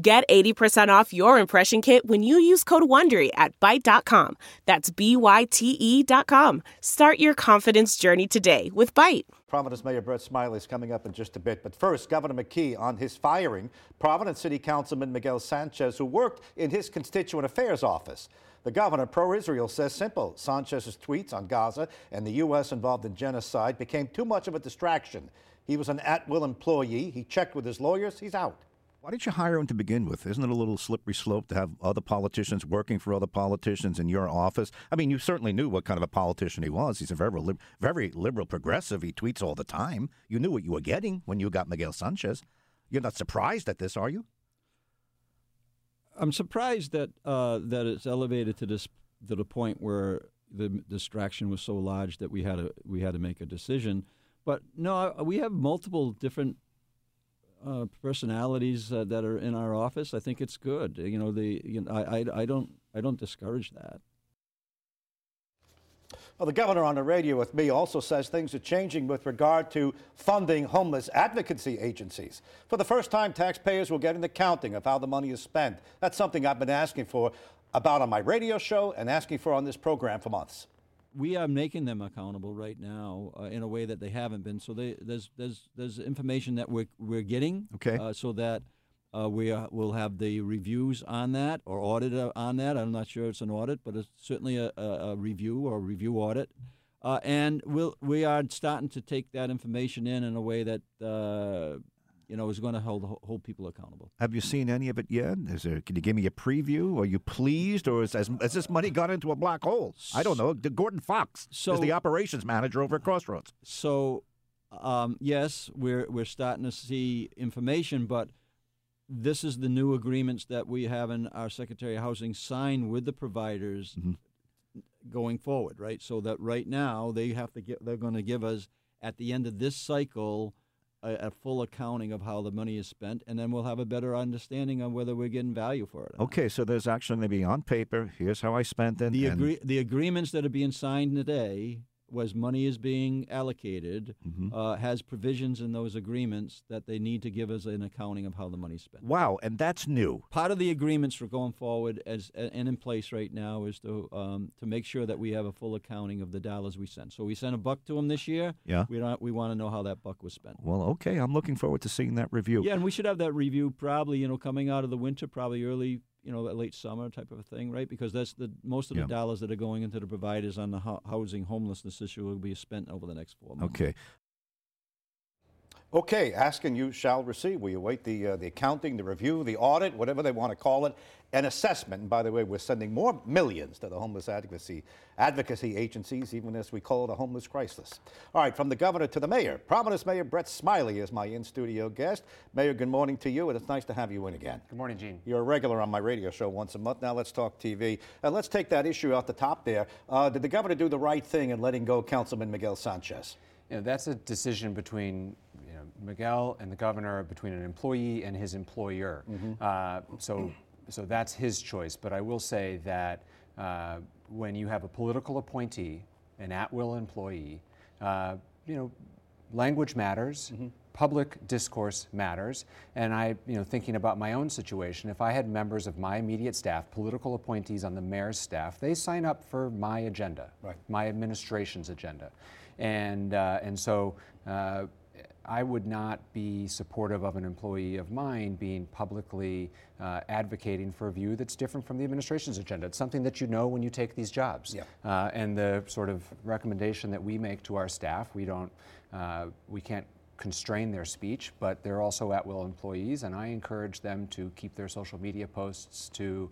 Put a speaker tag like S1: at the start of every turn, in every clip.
S1: Get 80% off your impression kit when you use code WONDERY at Byte.com. That's B-Y-T-E dot com. Start your confidence journey today with Byte.
S2: Providence Mayor Brett Smiley is coming up in just a bit. But first, Governor McKee on his firing Providence City Councilman Miguel Sanchez, who worked in his constituent affairs office. The governor, pro Israel, says simple Sanchez's tweets on Gaza and the U.S. involved in genocide became too much of a distraction. He was an at will employee. He checked with his lawyers. He's out.
S3: Why did you hire him to begin with? Isn't it a little slippery slope to have other politicians working for other politicians in your office? I mean, you certainly knew what kind of a politician he was. He's a very, very liberal progressive. He tweets all the time. You knew what you were getting when you got Miguel Sanchez. You're not surprised at this, are you?
S4: I'm surprised that uh, that it's elevated to this to the point where the distraction was so large that we had to we had to make a decision. But no, we have multiple different uh, personalities uh, that are in our office, I think it's good. You know, the you know, I, I, I don't I don't discourage that.
S2: Well, the governor on the radio with me also says things are changing with regard to funding homeless advocacy agencies. For the first time, taxpayers will get an accounting of how the money is spent. That's something I've been asking for about on my radio show and asking for on this program for months
S4: we are making them accountable right now uh, in a way that they haven't been. So they, there's there's there's information that we're we're getting.
S3: Okay.
S4: Uh, so that uh, we will have the reviews on that or audit uh, on that. I'm not sure it's an audit, but it's certainly a, a, a review or a review audit. Uh, and we'll, we are starting to take that information in in a way that uh, you know, is going to hold hold people accountable.
S3: Have you seen any of it yet? Is there? Can you give me a preview? Are you pleased, or is has, has this money gone into a black hole? I don't know. Gordon Fox so, is the operations manager over at Crossroads.
S4: So, um, yes, we're we're starting to see information, but this is the new agreements that we have in our Secretary of Housing signed with the providers mm-hmm. going forward, right? So that right now they have to get they're going to give us at the end of this cycle a, a, full accounting of how the money is spent, and then we'll have a better understanding of whether we're getting value for it.
S3: Okay, so there's actually going to be on paper. Here's how I spent it.
S4: The, agree- the agreements that are being signed today was money is being allocated mm-hmm. uh, has provisions in those agreements that they need to give us an accounting of how the money's spent.
S3: Wow, and that's new.
S4: Part of the agreements for going forward as and in place right now is to um, to make sure that we have a full accounting of the dollars we send. So we sent a buck to them this year.
S3: Yeah,
S4: we don't, we want to know how that buck was spent.
S3: Well, okay, I'm looking forward to seeing that review.
S4: Yeah, and we should have that review probably you know coming out of the winter, probably early you know, late summer type of a thing, right? Because that's the most of the dollars that are going into the providers on the ho- housing homelessness issue will be spent over the next four months.
S3: Okay.
S2: Okay, ask and you shall receive. We await the, uh, the accounting, the review, the audit, whatever they want to call it, an assessment. And by the way, we're sending more millions to the homeless advocacy, advocacy agencies, even as we call it a homeless crisis. All right, from the governor to the mayor. Providence Mayor Brett Smiley is my in-studio guest. Mayor, good morning to you, and it's nice to have you in again.
S5: Good morning, Gene.
S2: You're a regular on my radio show once a month. Now let's talk TV. And let's take that issue out the top there. Uh, did the governor do the right thing in letting go Councilman Miguel Sanchez?
S5: You know, that's a decision between Miguel and the governor between an employee and his employer. Mm-hmm. Uh, so, so that's his choice. But I will say that uh, when you have a political appointee, an at-will employee, uh, you know, language matters. Mm-hmm. Public discourse matters, and I, you know, thinking about my own situation, if I had members of my immediate staff, political appointees on the mayor's staff, they sign up for my agenda, right. my administration's agenda, and uh, and so uh, I would not be supportive of an employee of mine being publicly uh, advocating for a view that's different from the administration's agenda. It's something that you know when you take these jobs. Yeah. Uh, and the sort of recommendation that we make to our staff, we don't, uh, we can't constrain their speech, but they're also at will employees, and I encourage them to keep their social media posts to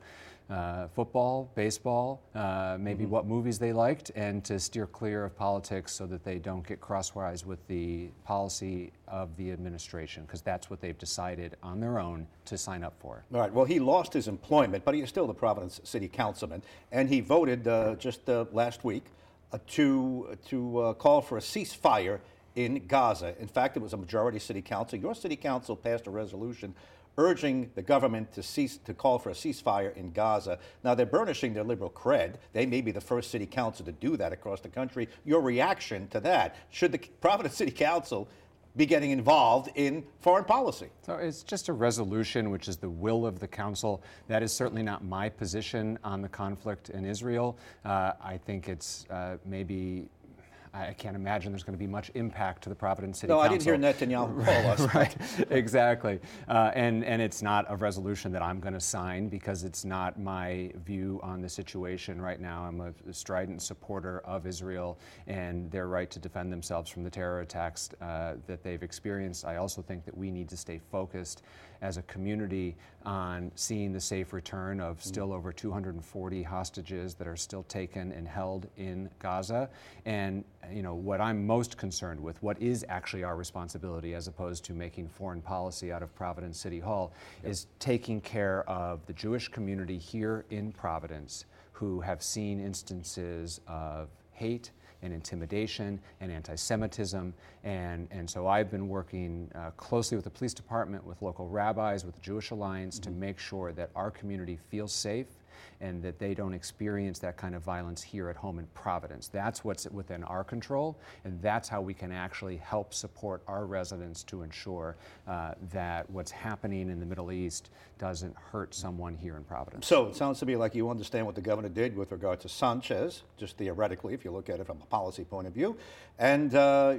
S5: uh, football, baseball, uh, maybe mm-hmm. what movies they liked, and to steer clear of politics so that they don't get crosswise with the policy of the administration, because that's what they've decided on their own to sign up for.
S2: All right. Well, he lost his employment, but he is still the Providence City Councilman, and he voted uh, just uh, last week uh, to to uh, call for a ceasefire in Gaza. In fact, it was a majority city council. Your city council passed a resolution urging the government to cease to call for a ceasefire in Gaza. Now they're burnishing their liberal cred. They may be the first city council to do that across the country. Your reaction to that? Should the Providence City Council be getting involved in foreign policy.
S5: So it's just a resolution, which is the will of the council. That is certainly not my position on the conflict in Israel. Uh, I think it's uh, maybe I can't imagine there's going to be much impact to the Providence City
S2: no,
S5: Council.
S2: I didn't hear Netanyahu call us.
S5: right, exactly. Uh, and, and it's not a resolution that I'm going to sign because it's not my view on the situation right now. I'm a strident supporter of Israel and their right to defend themselves from the terror attacks uh, that they've experienced. I also think that we need to stay focused as a community on seeing the safe return of still over 240 hostages that are still taken and held in Gaza. And you know what I'm most concerned with, what is actually our responsibility as opposed to making foreign policy out of Providence City Hall, yep. is taking care of the Jewish community here in Providence who have seen instances of hate and intimidation and anti-Semitism. And, and so I've been working uh, closely with the police department, with local rabbis, with the Jewish Alliance mm-hmm. to make sure that our community feels safe and that they don't experience that kind of violence here at home in Providence. That's what's within our control, and that's how we can actually help support our residents to ensure uh, that what's happening in the Middle East doesn't hurt someone here in Providence.
S2: So it sounds to me like you understand what the governor did with regard to Sanchez, just theoretically, if you look at it from a policy point of view, and uh,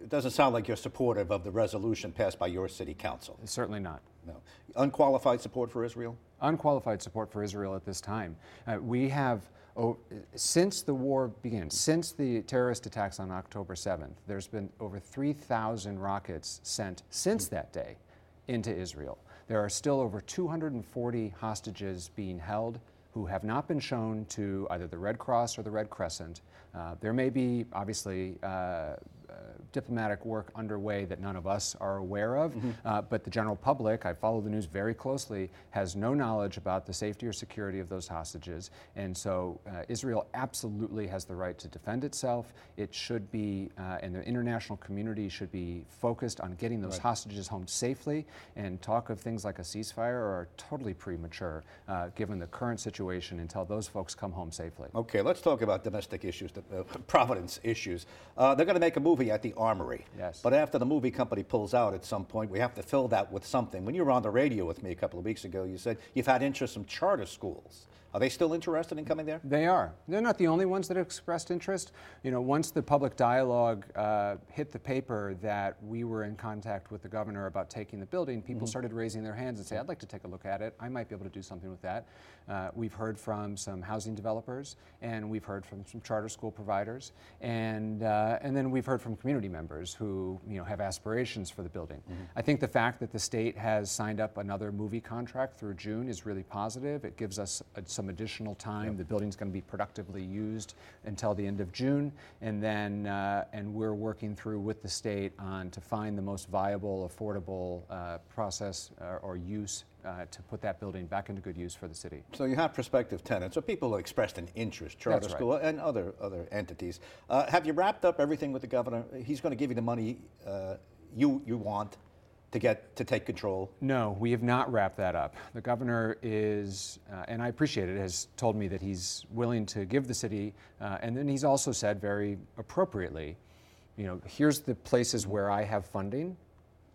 S2: it doesn't sound like you're supportive of the resolution passed by your city council.
S5: Certainly not.
S2: No. Unqualified support for Israel?
S5: Unqualified support for Israel at this time. Uh, we have, oh, since the war began, since the terrorist attacks on October 7th, there's been over 3,000 rockets sent since that day into Israel. There are still over 240 hostages being held who have not been shown to either the Red Cross or the Red Crescent. Uh, there may be, obviously, uh, diplomatic work underway that none of us are aware of. Mm-hmm. Uh, but the general public, I follow the news very closely, has no knowledge about the safety or security of those hostages. And so uh, Israel absolutely has the right to defend itself. It should be, uh, and the international community should be focused on getting those right. hostages home safely. And talk of things like a ceasefire are totally premature uh, given the current situation until those folks come home safely.
S2: Okay, let's talk about domestic issues, the, uh, Providence issues. Uh, they're going to make a movie at the Armory.
S5: Yes.
S2: But after the movie company pulls out at some point, we have to fill that with something. When you were on the radio with me a couple of weeks ago, you said you've had interest from charter schools. Are they still interested in coming there?
S5: They are. They're not the only ones that have expressed interest. You know, once the public dialogue uh, hit the paper that we were in contact with the governor about taking the building, people mm-hmm. started raising their hands and say, "I'd like to take a look at it. I might be able to do something with that." Uh, we've heard from some housing developers, and we've heard from some charter school providers, and uh, and then we've heard from community members who you know have aspirations for the building. Mm-hmm. I think the fact that the state has signed up another movie contract through June is really positive. It gives us a, some additional time. Yep. The building's going to be productively used until the end of June, and then uh, and we're working through with the state on to find the most viable, affordable uh, process or, uh, or use uh, to put that building back into good use for the city.
S2: So you have prospective tenants, or people who expressed an interest, charter
S5: That's
S2: school
S5: right.
S2: and other other entities. Uh, have you wrapped up everything with the governor? He's going to give you the money uh, you you want to get to take control?
S5: No, we have not wrapped that up. The governor is, uh, and I appreciate it, has told me that he's willing to give the city, uh, and then he's also said very appropriately, you know, here's the places where I have funding.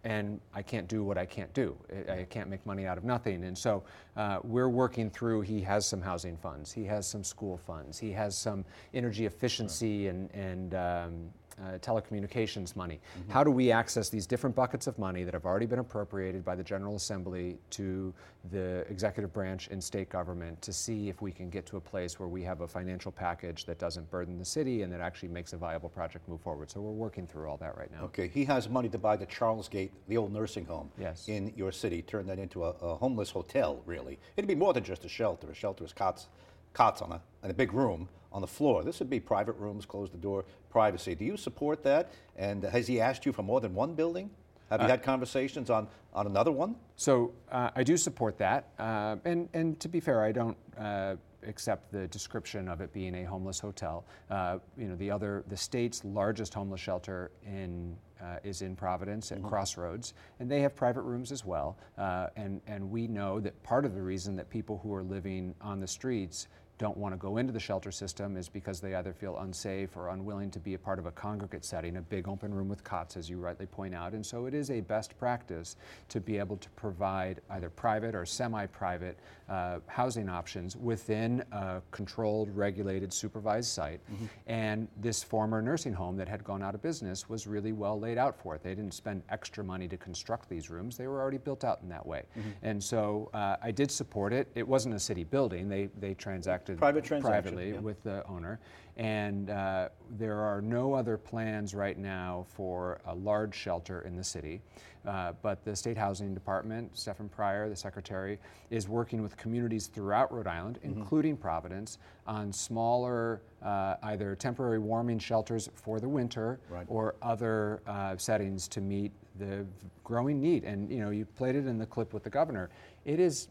S5: And I can't do what I can't do. I can't make money out of nothing. And so uh, we're working through. He has some housing funds. He has some school funds. He has some energy efficiency and, and um, uh, telecommunications money. Mm-hmm. How do we access these different buckets of money that have already been appropriated by the General Assembly to the executive branch and state government to see if we can get to a place where we have a financial package that doesn't burden the city and that actually makes a viable project move forward. So we're working through all that right now.
S2: Okay, he has money to buy the Charlesgate, the old nursing home
S5: yes.
S2: in your city, turn that into a, a homeless hotel, really. It'd be more than just a shelter. A shelter is cots, cots on a, in a big room on the floor. This would be private rooms, close the door, privacy. Do you support that? And has he asked you for more than one building? Have you uh, had conversations on, on another one?
S5: So uh, I do support that. Uh, and, and to be fair, I don't uh, accept the description of it being a homeless hotel. Uh, you know, the other, the state's largest homeless shelter in uh, is in Providence at mm-hmm. Crossroads, and they have private rooms as well. Uh, and, and we know that part of the reason that people who are living on the streets don't want to go into the shelter system is because they either feel unsafe or unwilling to be a part of a congregate setting, a big open room with cots, as you rightly point out. And so it is a best practice to be able to provide either private or semi private uh, housing options within a controlled, regulated, supervised site. Mm-hmm. And this former nursing home that had gone out of business was really well laid out for it. They didn't spend extra money to construct these rooms, they were already built out in that way. Mm-hmm. And so uh, I did support it. It wasn't a city building, they, they transacted
S2: private transaction,
S5: privately
S2: yeah.
S5: with the owner. And uh, there are no other plans right now for a large shelter in the city. Uh, but the State Housing Department, Stefan Pryor, the secretary, is working with communities throughout Rhode Island, mm-hmm. including Providence, on smaller, uh, either temporary warming shelters for the winter right. or other uh, settings to meet the growing need. And you know, you played it in the clip with the governor. It is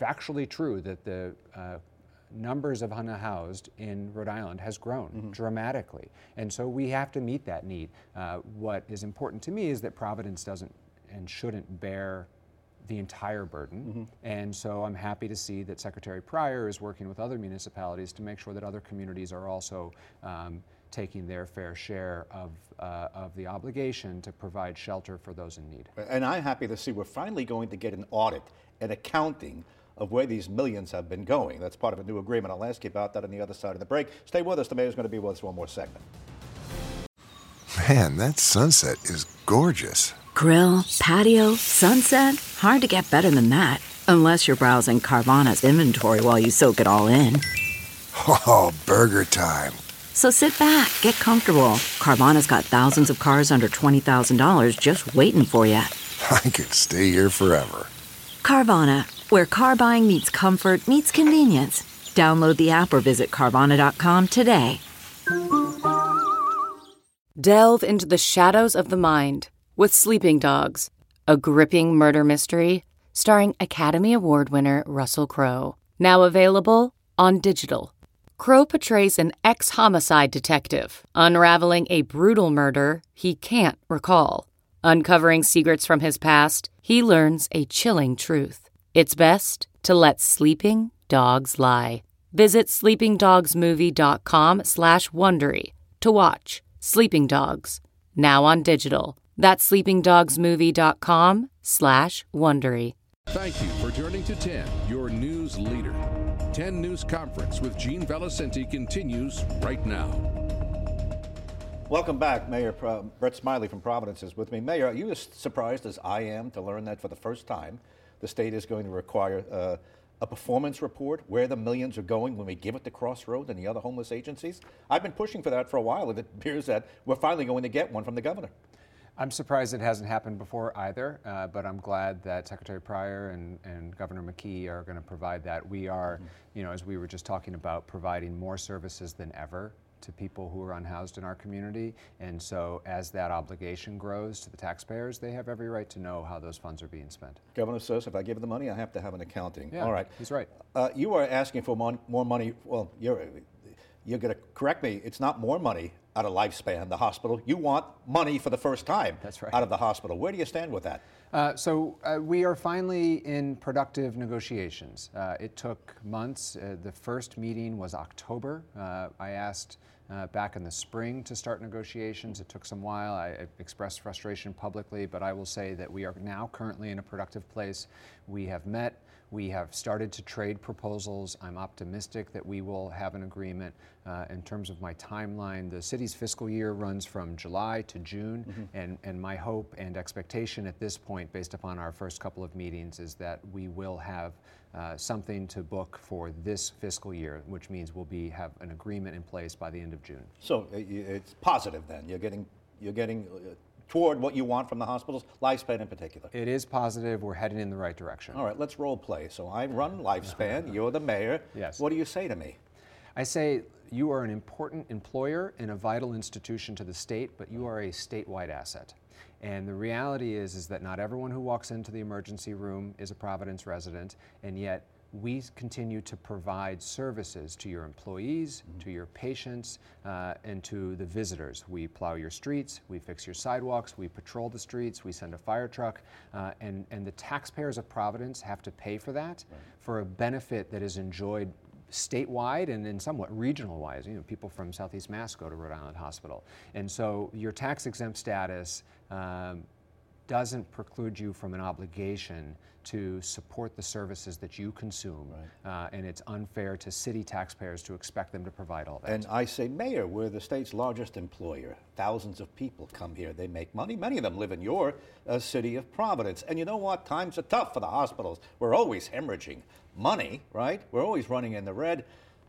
S5: factually true that the uh, numbers of unhoused in Rhode Island has grown mm-hmm. dramatically. And so we have to meet that need. Uh, what is important to me is that Providence doesn't and shouldn't bear the entire burden. Mm-hmm. And so I'm happy to see that Secretary Pryor is working with other municipalities to make sure that other communities are also um, taking their fair share of, uh, of the obligation to provide shelter for those in need.
S2: And I'm happy to see we're finally going to get an audit and accounting of where these millions have been going. That's part of a new agreement. I'll ask you about that on the other side of the break. Stay with us. The mayor's going to be with us one more segment.
S6: Man, that sunset is gorgeous.
S7: Grill, patio, sunset. Hard to get better than that. Unless you're browsing Carvana's inventory while you soak it all in.
S6: Oh, burger time.
S7: So sit back, get comfortable. Carvana's got thousands of cars under $20,000 just waiting for you.
S6: I could stay here forever.
S7: Carvana where car buying meets comfort, meets convenience. Download the app or visit Carvana.com today.
S8: Delve into the shadows of the mind with Sleeping Dogs, a gripping murder mystery starring Academy Award winner Russell Crowe. Now available on digital. Crowe portrays an ex homicide detective unraveling a brutal murder he can't recall. Uncovering secrets from his past, he learns a chilling truth. It's best to let sleeping dogs lie. Visit sleepingdogsmovie.com slash Wondery to watch Sleeping Dogs, now on digital. That's sleepingdogsmovie.com slash Wondery.
S9: Thank you for turning to 10, your news leader. 10 News Conference with Gene Valicenti continues right now.
S2: Welcome back, Mayor uh, Brett Smiley from Providence is with me. Mayor, are you as surprised as I am to learn that for the first time the state is going to require uh, a performance report where the millions are going when we give it to Crossroads and the other homeless agencies? I've been pushing for that for a while, and it appears that we're finally going to get one from the governor.
S5: I'm surprised it hasn't happened before either, uh, but I'm glad that Secretary Pryor and, and Governor McKee are going to provide that. We are, mm-hmm. you know, as we were just talking about, providing more services than ever to people who are unhoused in our community. And so, as that obligation grows to the taxpayers, they have every right to know how those funds are being spent.
S2: Governor says if I give the money, I have to have an accounting.
S5: Yeah,
S2: All right.
S5: He's right.
S2: Uh, you are asking for mon- more money. Well, you're, you're going to correct me. It's not more money out of lifespan, the hospital. You want money for the first time
S5: That's right.
S2: out of the hospital. Where do you stand with that?
S5: Uh, so uh, we are finally in productive negotiations. Uh, it took months. Uh, the first meeting was October. Uh, I asked uh, back in the spring to start negotiations. It took some while. I, I expressed frustration publicly, but I will say that we are now currently in a productive place. We have met. We have started to trade proposals. I'm optimistic that we will have an agreement. Uh, in terms of my timeline, the city's fiscal year runs from July to June, and, and my hope and expectation at this point, based upon our first couple of meetings, is that we will have uh, something to book for this fiscal year, which means we'll be have an agreement in place by the end of June.
S2: So uh, it's positive then. You're getting, you're getting uh, toward what you want from the hospitals, lifespan in particular.
S5: It is positive. We're heading in the right direction.
S2: All right, let's role play. So I run Lifespan. You're the mayor.
S5: Yes.
S2: What do you say to me?
S5: I say you are an important employer and a vital institution to the state, but you are a statewide asset. And the reality is, is that not everyone who walks into the emergency room is a Providence resident, and yet we continue to provide services to your employees, to your patients, uh, and to the visitors. We plow your streets, we fix your sidewalks, we patrol the streets, we send a fire truck, uh, and, and the taxpayers of Providence have to pay for that for a benefit that is enjoyed statewide and in somewhat regional wise. You know, people from Southeast Mass go to Rhode Island Hospital. And so your tax exempt status um, doesn't preclude you from an obligation to support the services that you consume. Uh, and it's unfair to city taxpayers to expect them to provide all that.
S2: And I say, Mayor, we're the state's largest employer. Thousands of people come here. They make money. Many of them live in your uh, city of Providence. And you know what? Times are tough for the hospitals. We're always hemorrhaging money, right? We're always running in the red.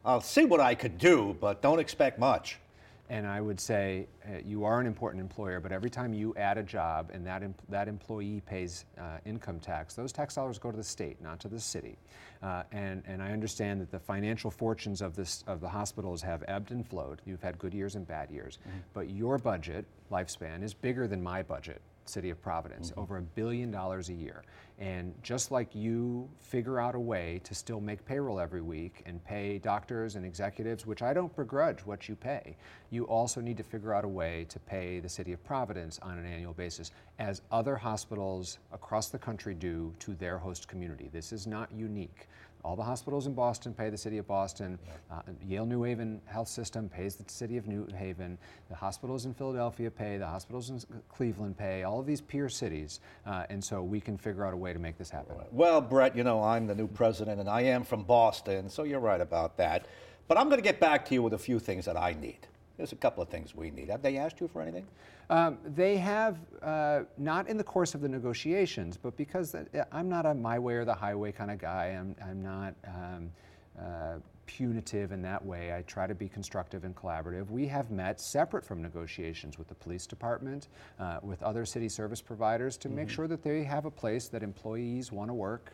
S2: I'll see what I could do, but don't expect much.
S5: And I would say uh, you are an important employer, but every time you add a job and that, em- that employee pays uh, income tax, those tax dollars go to the state, not to the city. Uh, and, and I understand that the financial fortunes of, this, of the hospitals have ebbed and flowed. You've had good years and bad years. But your budget, lifespan, is bigger than my budget. City of Providence, mm-hmm. over a billion dollars a year. And just like you figure out a way to still make payroll every week and pay doctors and executives, which I don't begrudge what you pay, you also need to figure out a way to pay the City of Providence on an annual basis, as other hospitals across the country do to their host community. This is not unique. All the hospitals in Boston pay the city of Boston. Uh, Yale New Haven Health System pays the city of New Haven. The hospitals in Philadelphia pay. The hospitals in Cleveland pay. All of these peer cities. Uh, and so we can figure out a way to make this happen.
S2: Well, Brett, you know, I'm the new president and I am from Boston, so you're right about that. But I'm going to get back to you with a few things that I need. There's a couple of things we need. Have they asked you for anything?
S5: Um, they have, uh, not in the course of the negotiations, but because uh, I'm not a my way or the highway kind of guy. I'm, I'm not um, uh, punitive in that way. I try to be constructive and collaborative. We have met separate from negotiations with the police department, uh, with other city service providers to make sure that they have a place that employees want to work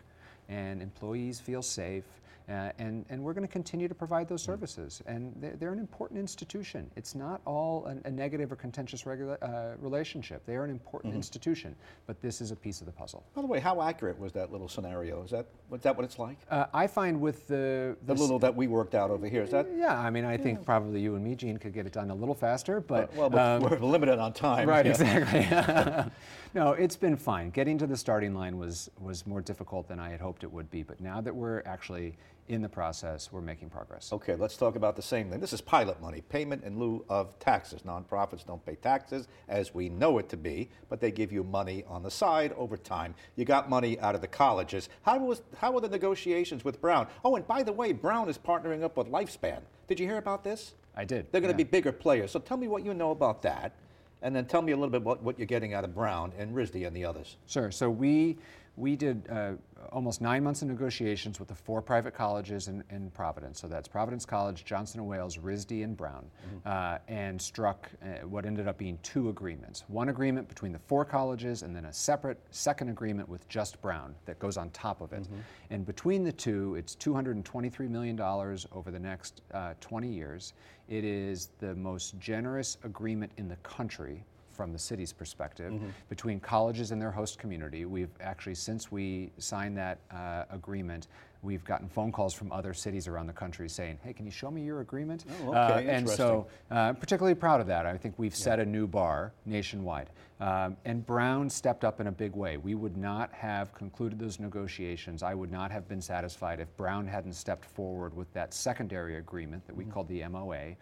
S5: and employees feel safe. Uh, and, and we're going to continue to provide those services. And they're, they're an important institution. It's not all a, a negative or contentious regula- uh, relationship. They are an important institution, but this is a piece of the puzzle.
S2: By the way, how accurate was that little scenario? Is that, was that what it's like?
S5: Uh, I find with the,
S2: The little that we worked out over here, is that?
S5: yeah, I mean, I think probably you and me, Gene, could get it done a little faster, but
S2: Well, but
S5: um,
S2: we're limited on time.
S5: Right,
S2: yeah.
S5: exactly. no, it's been fine. Getting to the starting line was was more difficult than I had hoped it would be, but now that we're actually in the process, we're making progress.
S2: Okay, let's talk about the same thing. This is pilot money, payment in lieu of taxes. Nonprofits don't pay taxes as we know it to be, but they give you money on the side over time. You got money out of the colleges. How was how were the negotiations with Brown? Oh, and by the way, Brown is partnering up with Lifespan. Did you hear about this?
S5: I did.
S2: They're going to
S5: yeah.
S2: be bigger players. So tell me what you know about that, and then tell me a little bit about what you're getting out of Brown and RISD and the others.
S5: Sure. So we we did uh, almost nine months of negotiations with the four private colleges in, in Providence. So that's Providence College, Johnson and Wales, RISD, and Brown, uh, and struck uh, what ended up being two agreements. One agreement between the four colleges, and then a separate second agreement with just Brown that goes on top of it. And between the two, it's 223 million dollars over the next uh, 20 years. It is the most generous agreement in the country from the city's perspective between colleges and their host community. We've actually, since we signed that uh, agreement, we've gotten phone calls from other cities around the country saying, "Hey, can you show me your agreement?"
S2: Oh,
S5: Uh,
S2: okay,
S5: and so, uh, I'm particularly proud of that. I think we've set a new bar nationwide. Um, and Brown stepped up in a big way. We would not have concluded those negotiations. I would not have been satisfied if Brown hadn't stepped forward with that secondary agreement that we called the MOA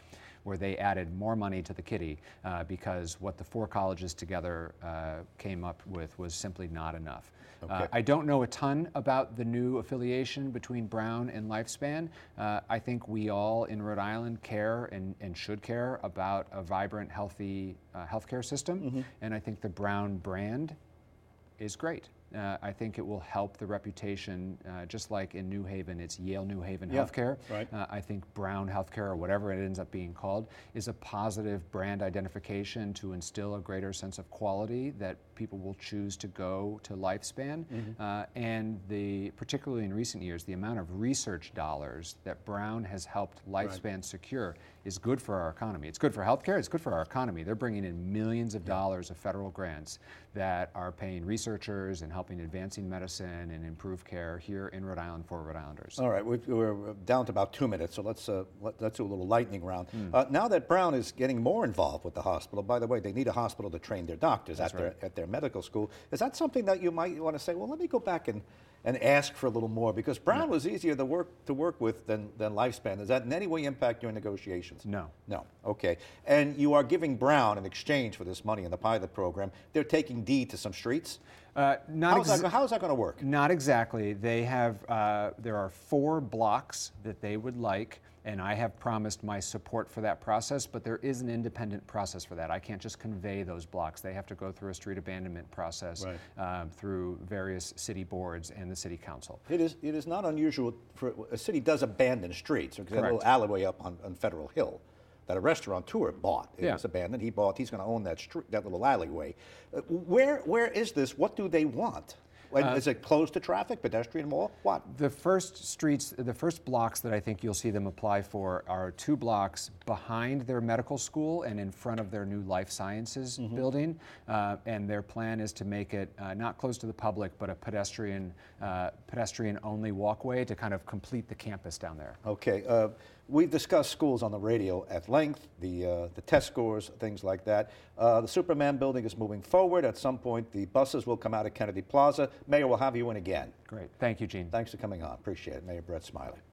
S5: where they added more money to the kitty uh, because what the four colleges together uh, came up with was simply not enough. Uh, I don't know a ton about the new affiliation between Brown and Lifespan. Uh, I think we all in Rhode Island care and, and should care about a vibrant, healthy uh, healthcare system. And I think the Brown brand is great. Uh, I think it will help the reputation, uh, just like in New Haven, it's Yale New Haven
S2: Yeah,
S5: Healthcare.
S2: right.
S5: Uh, I think Brown Healthcare, or whatever it ends up being called, is a positive brand identification to instill a greater sense of quality that people will choose to go to Lifespan. Uh, and the, particularly in recent years, the amount of research dollars that Brown has helped Lifespan secure is good for our economy. It's good for healthcare. It's good for our economy. They're bringing in millions of dollars of federal grants that are paying researchers and helping advancing medicine and improve care here in Rhode Island for Rhode Islanders.
S2: All right, we- we're down to about two minutes, so let's, uh, let- let's do a little lightning round.
S5: Hmm.
S2: Uh, Now that Brown is getting more involved with the hospital, by the way, they need a hospital to train their doctors at their, at their medical school. Is that something that you might want to say, well, let me go back and, and ask for a little more? Because Brown was easier to work, to work with than, than Lifespan. Does that in any way impact your negotiations?
S5: No.
S2: No, okay. And you are giving Brown, in exchange for this money in the pilot program, they're taking D to some streets?
S5: Uh, not
S2: How's that, how's that going to work?
S5: Not exactly. They have, uh, there are four blocks that they would like, and I have promised my support for that process, but there is an independent process for that. I can't just convey those blocks. They have to go through a street abandonment process
S2: Right.
S5: um, through various city boards and the city council.
S2: It is, it is not unusual for, a city does abandon streets. There's a little alleyway up on, on Federal Hill that a restaurateur bought. It
S5: Yeah.
S2: was abandoned. He bought, he's going to own that street, that little alleyway. Uh, where, where is this? What do they want? And
S5: Uh,
S2: is it closed to traffic, pedestrian more? What?
S5: The first streets, the first blocks that I think you'll see them apply for are two blocks behind their medical school and in front of their new life sciences building. Uh, and their plan is to make it uh, not closed to the public, but a pedestrian, uh, pedestrian-only walkway to kind of complete the campus down there.
S2: Okay. We've discussed schools on the radio at length, the, uh, the test scores, things like that. Uh, the Superman building is moving forward. At some point, the buses will come out of Kennedy Plaza. Mayor, we'll have you in again.
S5: Great. Thank you, Gene.
S2: Thanks for coming on. Appreciate it. Mayor Brett Smiley.